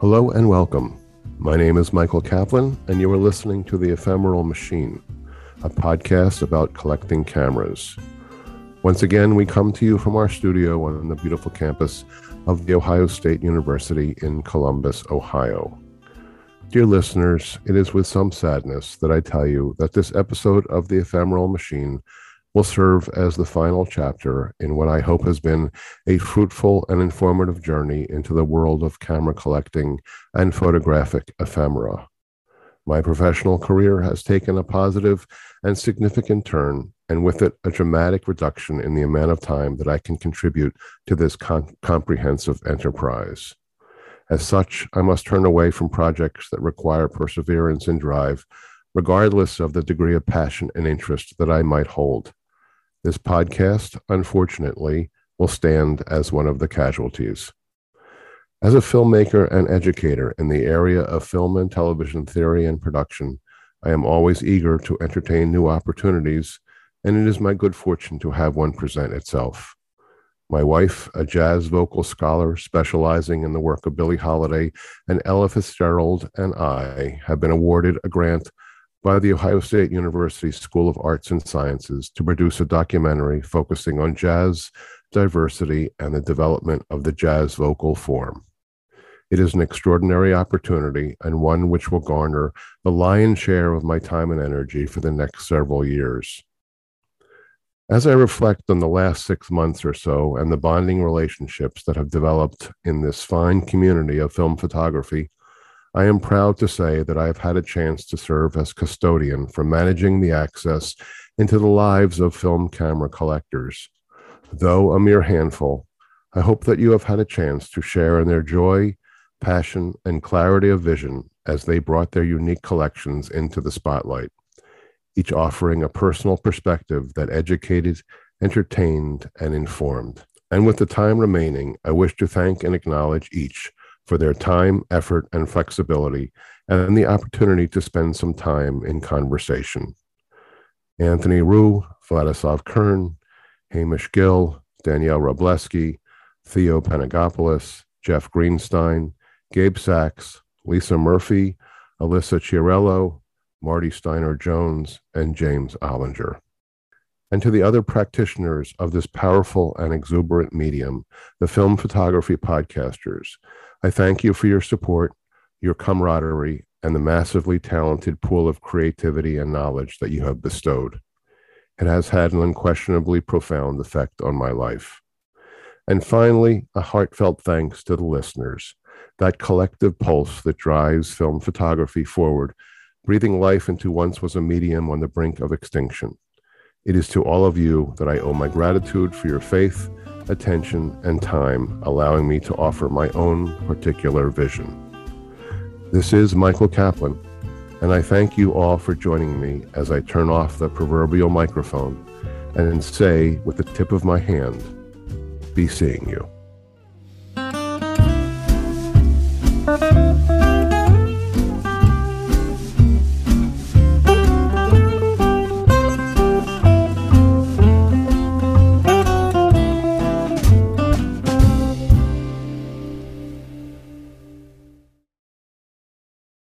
Hello and welcome. My name is Michael Kaplan, and you are listening to The Ephemeral Machine, a podcast about collecting cameras. Once again, we come to you from our studio on the beautiful campus of The Ohio State University in Columbus, Ohio. Dear listeners, it is with some sadness that I tell you that this episode of The Ephemeral Machine will serve as the final chapter in what I hope has been a fruitful and informative journey into the world of camera collecting and photographic ephemera. My professional career has taken a positive and significant turn, and with it, a dramatic reduction in the amount of time that I can contribute to this con- comprehensive enterprise. As such, I must turn away from projects that require perseverance and drive, regardless of the degree of passion and interest that I might hold. This podcast, unfortunately, will stand as one of the casualties. As a filmmaker and educator in the area of film and television theory and production, I am always eager to entertain new opportunities, and it is my good fortune to have one present itself. My wife, a jazz vocal scholar specializing in the work of Billie Holiday and Ella Fitzgerald, and I have been awarded a grant by the Ohio State University School of Arts and Sciences to produce a documentary focusing on jazz, diversity, and the development of the jazz vocal form. It is an extraordinary opportunity and one which will garner the lion's share of my time and energy for the next several years. As I reflect on the last six months or so and the bonding relationships that have developed in this fine community of film photography, I am proud to say that I have had a chance to serve as custodian for managing the access into the lives of film camera collectors. Though a mere handful, I hope that you have had a chance to share in their joy, passion, and clarity of vision as they brought their unique collections into the spotlight, each offering a personal perspective that educated, entertained, and informed. And with the time remaining, I wish to thank and acknowledge each for their time, effort, and flexibility, and the opportunity to spend some time in conversation. Anthony Rue, Vladislav Kern, Hamish Gill, Danielle Robleski, Theo Panagopoulos, Jeff Greenstein, Gabe Sachs, Lisa Murphy, Alyssa Chiarello, Marty Steiner Jones, and James Ollinger. And to the other practitioners of this powerful and exuberant medium, the film photography podcasters, I thank you for your support, your camaraderie, and the massively talented pool of creativity and knowledge that you have bestowed. It has had an unquestionably profound effect on my life. And finally, a heartfelt thanks to the listeners, that collective pulse that drives film photography forward, breathing life into once was a medium on the brink of extinction. It is to all of you that I owe my gratitude for your faith attention, and time, allowing me to offer my own particular vision. This is Michael Kaplan, and I thank you all for joining me as I turn off the proverbial microphone and say with the tip of my hand, be seeing you.